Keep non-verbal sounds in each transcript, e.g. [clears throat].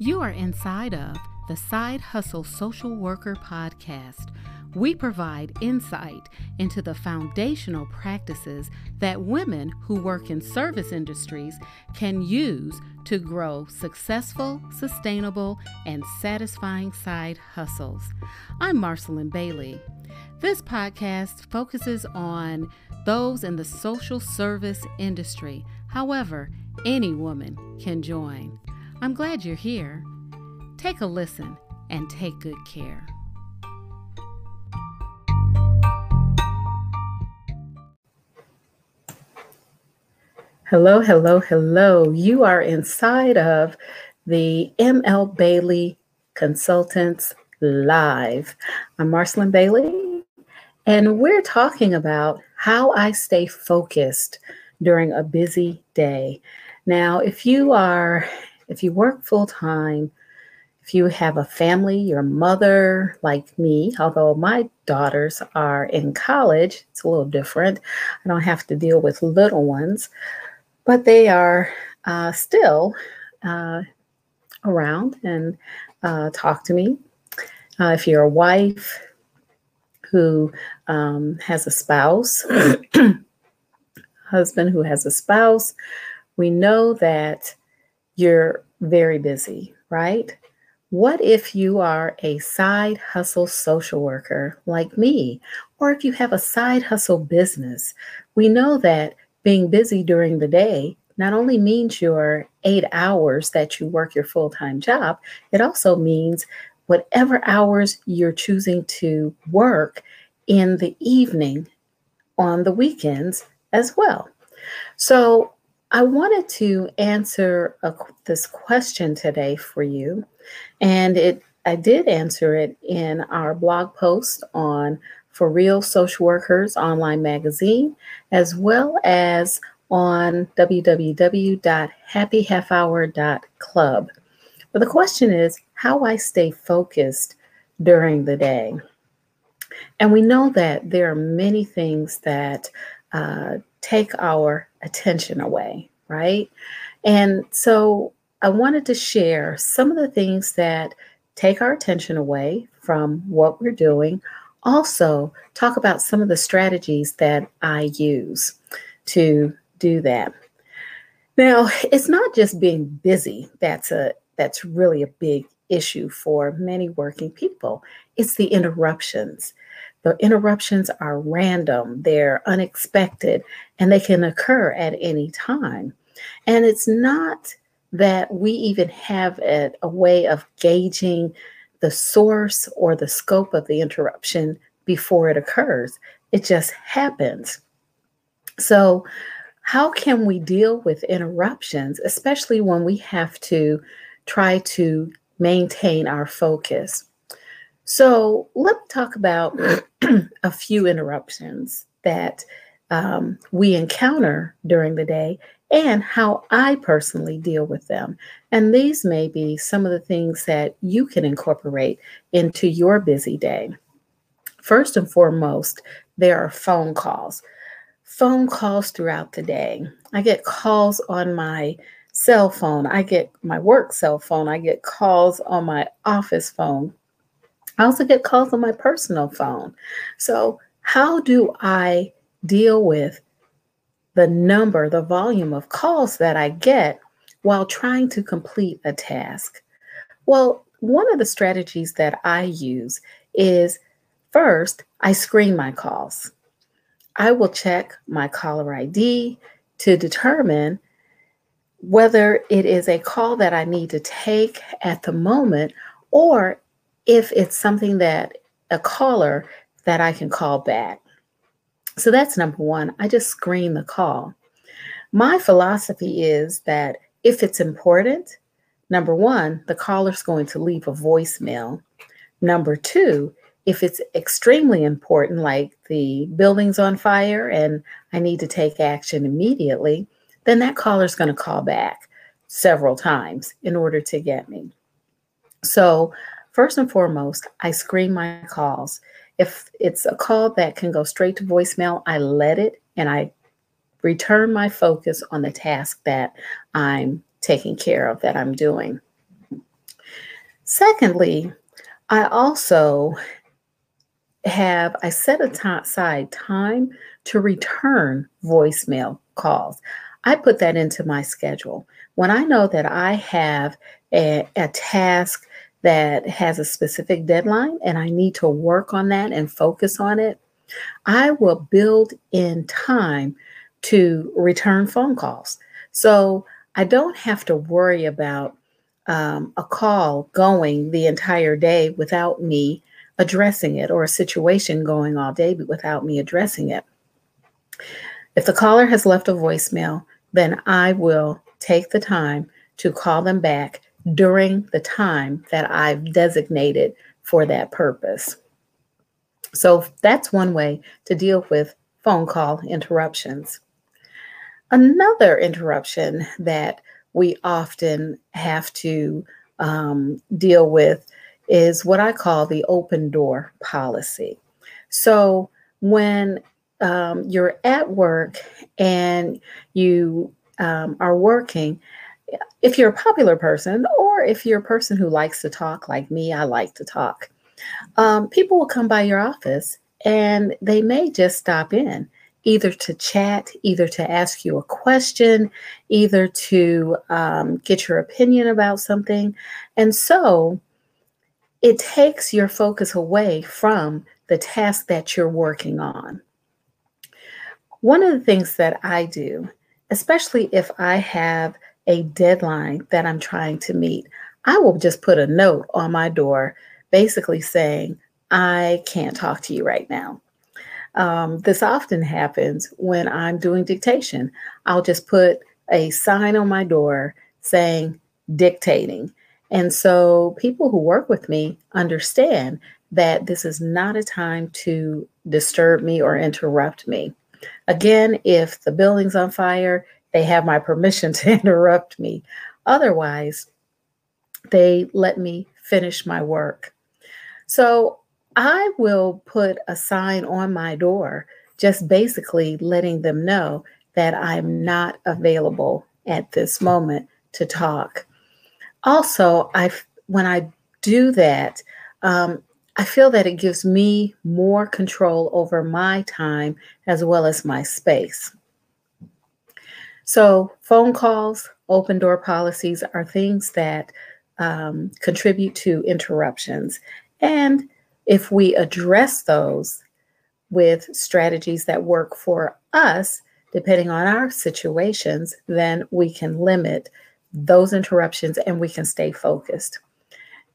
You are inside of the Side Hustle Social Worker Podcast. We provide insight into the foundational practices that women who work in service industries can use to grow successful, sustainable, and satisfying side hustles. I'm Marcelyn Bailey. This podcast focuses on those in the social service industry. However, any woman can join. I'm glad you're here. Take a listen and take good care. Hello, hello, hello. You are inside of the ML Bailey Consultants Live. I'm Marcelyn Bailey, and we're talking about how I stay focused during a busy day. Now, if you are if you work full time, if you have a family, your mother, like me, although my daughters are in college, it's a little different. I don't have to deal with little ones, but they are uh, still uh, around and uh, talk to me. Uh, if you're a wife who um, has a spouse, [clears throat] husband who has a spouse, we know that you're very busy, right? What if you are a side hustle social worker like me, or if you have a side hustle business? We know that being busy during the day not only means your eight hours that you work your full time job, it also means whatever hours you're choosing to work in the evening on the weekends as well. So, I wanted to answer a, this question today for you, and it I did answer it in our blog post on For Real Social Workers online magazine, as well as on www.happyhalfhour.club. But the question is how I stay focused during the day. And we know that there are many things that uh, take our attention away, right? And so I wanted to share some of the things that take our attention away from what we're doing. Also, talk about some of the strategies that I use to do that. Now, it's not just being busy that's a that's really a big issue for many working people. It's the interruptions. The interruptions are random, they're unexpected, and they can occur at any time. And it's not that we even have a, a way of gauging the source or the scope of the interruption before it occurs, it just happens. So, how can we deal with interruptions, especially when we have to try to maintain our focus? So, let me talk about [clears throat] a few interruptions that um, we encounter during the day and how I personally deal with them. And these may be some of the things that you can incorporate into your busy day. First and foremost, there are phone calls. Phone calls throughout the day. I get calls on my cell phone. I get my work cell phone. I get calls on my office phone. I also get calls on my personal phone. So, how do I deal with the number, the volume of calls that I get while trying to complete a task? Well, one of the strategies that I use is first, I screen my calls. I will check my caller ID to determine whether it is a call that I need to take at the moment or if it's something that a caller that I can call back. So that's number one. I just screen the call. My philosophy is that if it's important, number one, the caller's going to leave a voicemail. Number two, if it's extremely important, like the building's on fire and I need to take action immediately, then that caller's going to call back several times in order to get me. So First and foremost, I screen my calls. If it's a call that can go straight to voicemail, I let it and I return my focus on the task that I'm taking care of, that I'm doing. Secondly, I also have I set aside time to return voicemail calls. I put that into my schedule. When I know that I have a, a task that has a specific deadline and I need to work on that and focus on it, I will build in time to return phone calls. So I don't have to worry about um, a call going the entire day without me addressing it or a situation going all day without me addressing it. If the caller has left a voicemail, then I will take the time to call them back during the time that I've designated for that purpose. So that's one way to deal with phone call interruptions. Another interruption that we often have to um, deal with is what I call the open door policy. So when um, you're at work and you um, are working, if you're a popular person or if you're a person who likes to talk, like me, I like to talk, um, people will come by your office and they may just stop in either to chat, either to ask you a question, either to um, get your opinion about something. And so it takes your focus away from the task that you're working on. One of the things that I do, especially if I have a deadline that I'm trying to meet, I will just put a note on my door basically saying, I can't talk to you right now. Um, this often happens when I'm doing dictation. I'll just put a sign on my door saying dictating. And so people who work with me understand that this is not a time to disturb me or interrupt me. Again, if the building's on fire, they have my permission [laughs] to interrupt me. Otherwise, they let me finish my work. So I will put a sign on my door, just basically letting them know that I'm not available at this moment to talk. Also, I when I do that, um, I feel that it gives me more control over my time as well as my space. So, phone calls, open door policies are things that um, contribute to interruptions. And if we address those with strategies that work for us, depending on our situations, then we can limit those interruptions and we can stay focused.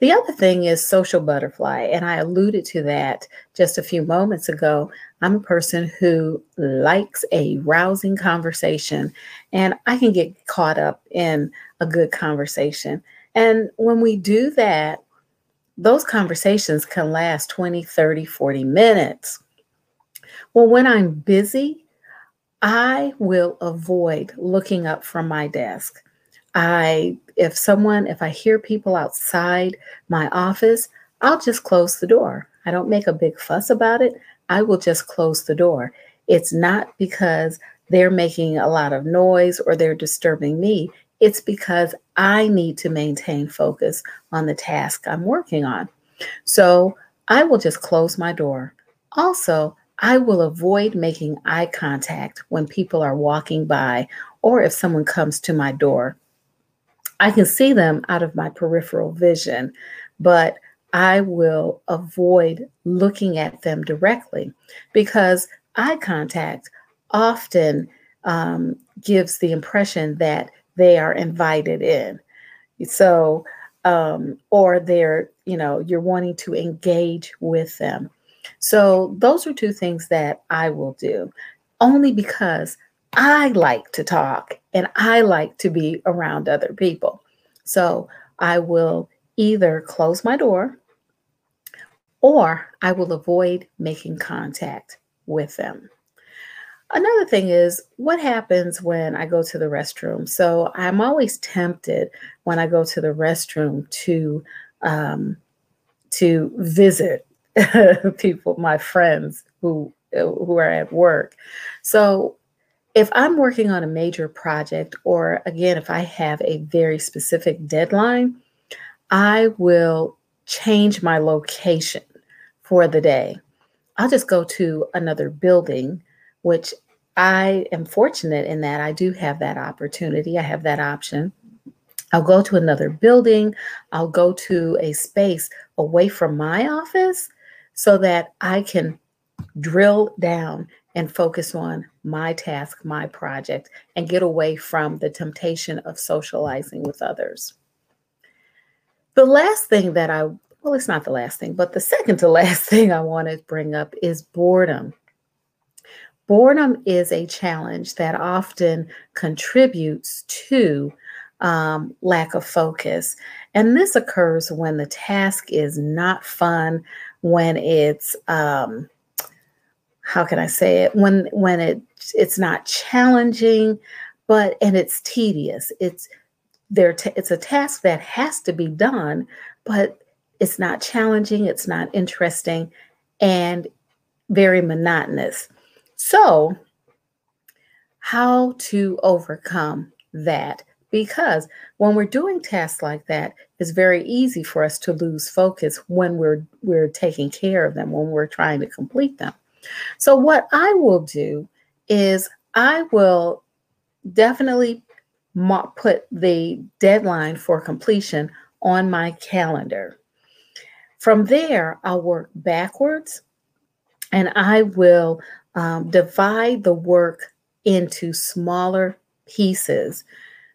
The other thing is social butterfly, and I alluded to that just a few moments ago. I'm a person who likes a rousing conversation, and I can get caught up in a good conversation. And when we do that, those conversations can last 20, 30, 40 minutes. Well, when I'm busy, I will avoid looking up from my desk. I if someone if I hear people outside my office, I'll just close the door. I don't make a big fuss about it. I will just close the door. It's not because they're making a lot of noise or they're disturbing me. It's because I need to maintain focus on the task I'm working on. So I will just close my door. Also, I will avoid making eye contact when people are walking by or if someone comes to my door. I can see them out of my peripheral vision, but I will avoid looking at them directly because eye contact often um, gives the impression that they are invited in. So, um, or they're, you know, you're wanting to engage with them. So, those are two things that I will do only because I like to talk and I like to be around other people. So I will either close my door or I will avoid making contact with them. Another thing is what happens when I go to the restroom. So I'm always tempted when I go to the restroom to um, to visit [laughs] people, my friends who who are at work. So if I'm working on a major project, or again, if I have a very specific deadline, I will change my location for the day. I'll just go to another building, which I am fortunate in that I do have that opportunity. I have that option. I'll go to another building. I'll go to a space away from my office so that I can drill down and focus on my task, my project, and get away from the temptation of socializing with others. The last thing that I well, it's not the last thing, but the second to [laughs] last thing I want to bring up is boredom. Boredom is a challenge that often contributes to um, lack of focus. And this occurs when the task is not fun, when it's, um, how can I say it? When when it it's not challenging, but and it's tedious. It's there. T- it's a task that has to be done, but it's not challenging, it's not interesting, and very monotonous. So, how to overcome that? Because when we're doing tasks like that, it's very easy for us to lose focus when we're we're taking care of them, when we're trying to complete them. So what I will do is I will definitely put the deadline for completion on my calendar. From there, I'll work backwards and I will um, divide the work into smaller pieces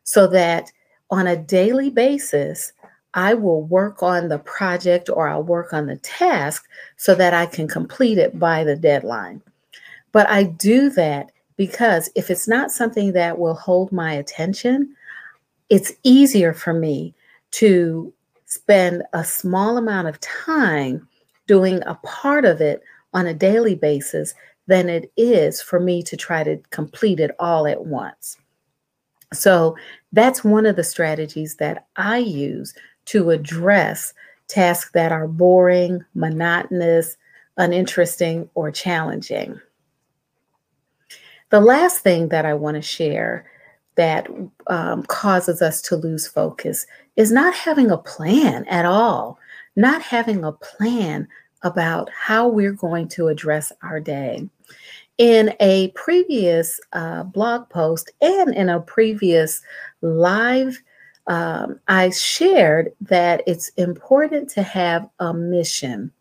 so that on a daily basis, I will work on the project or I'll work on the task so that I can complete it by the deadline. But I do that because if it's not something that will hold my attention, it's easier for me to spend a small amount of time doing a part of it on a daily basis than it is for me to try to complete it all at once. So that's one of the strategies that I use to address tasks that are boring, monotonous, uninteresting, or challenging. The last thing that I want to share that um, causes us to lose focus is not having a plan at all, not having a plan about how we're going to address our day. In a previous uh, blog post and in a previous live, um, I shared that it's important to have a mission.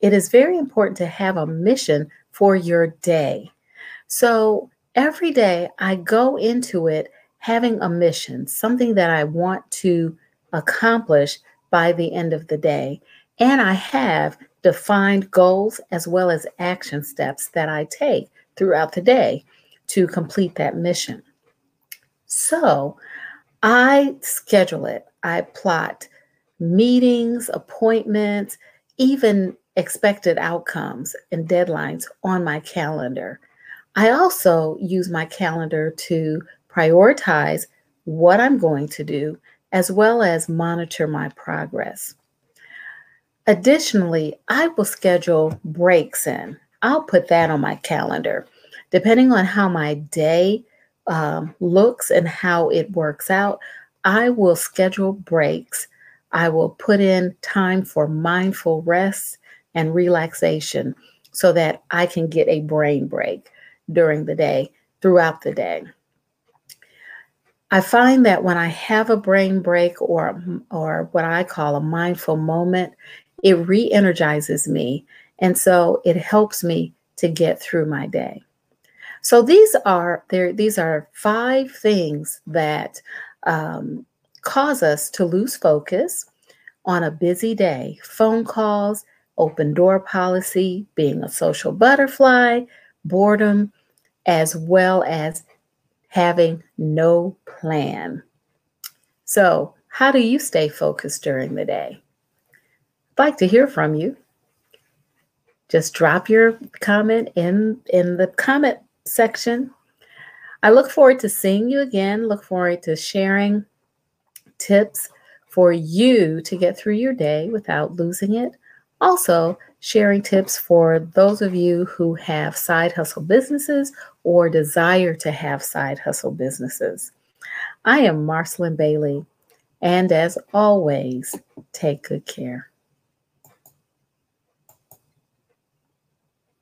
It is very important to have a mission for your day. So every day I go into it having a mission, something that I want to accomplish by the end of the day. And I have defined goals as well as action steps that I take throughout the day to complete that mission. So I schedule it, I plot meetings, appointments, even expected outcomes and deadlines on my calendar. I also use my calendar to prioritize what I'm going to do, as well as monitor my progress. Additionally, I will schedule breaks in. I'll put that on my calendar. Depending on how my day um, looks and how it works out, I will schedule breaks. I will put in time for mindful rest and relaxation so that I can get a brain break during the day, throughout the day. I find that when I have a brain break or or what I call a mindful moment, it re-energizes me and so it helps me to get through my day. So these are there these are five things that um, cause us to lose focus on a busy day. Phone calls, open door policy, being a social butterfly, boredom, as well as having no plan. So, how do you stay focused during the day? Like to hear from you. Just drop your comment in in the comment section. I look forward to seeing you again. Look forward to sharing tips for you to get through your day without losing it. Also, sharing tips for those of you who have side hustle businesses or desire to have side hustle businesses. I am Marcelyn Bailey, And as always, take good care.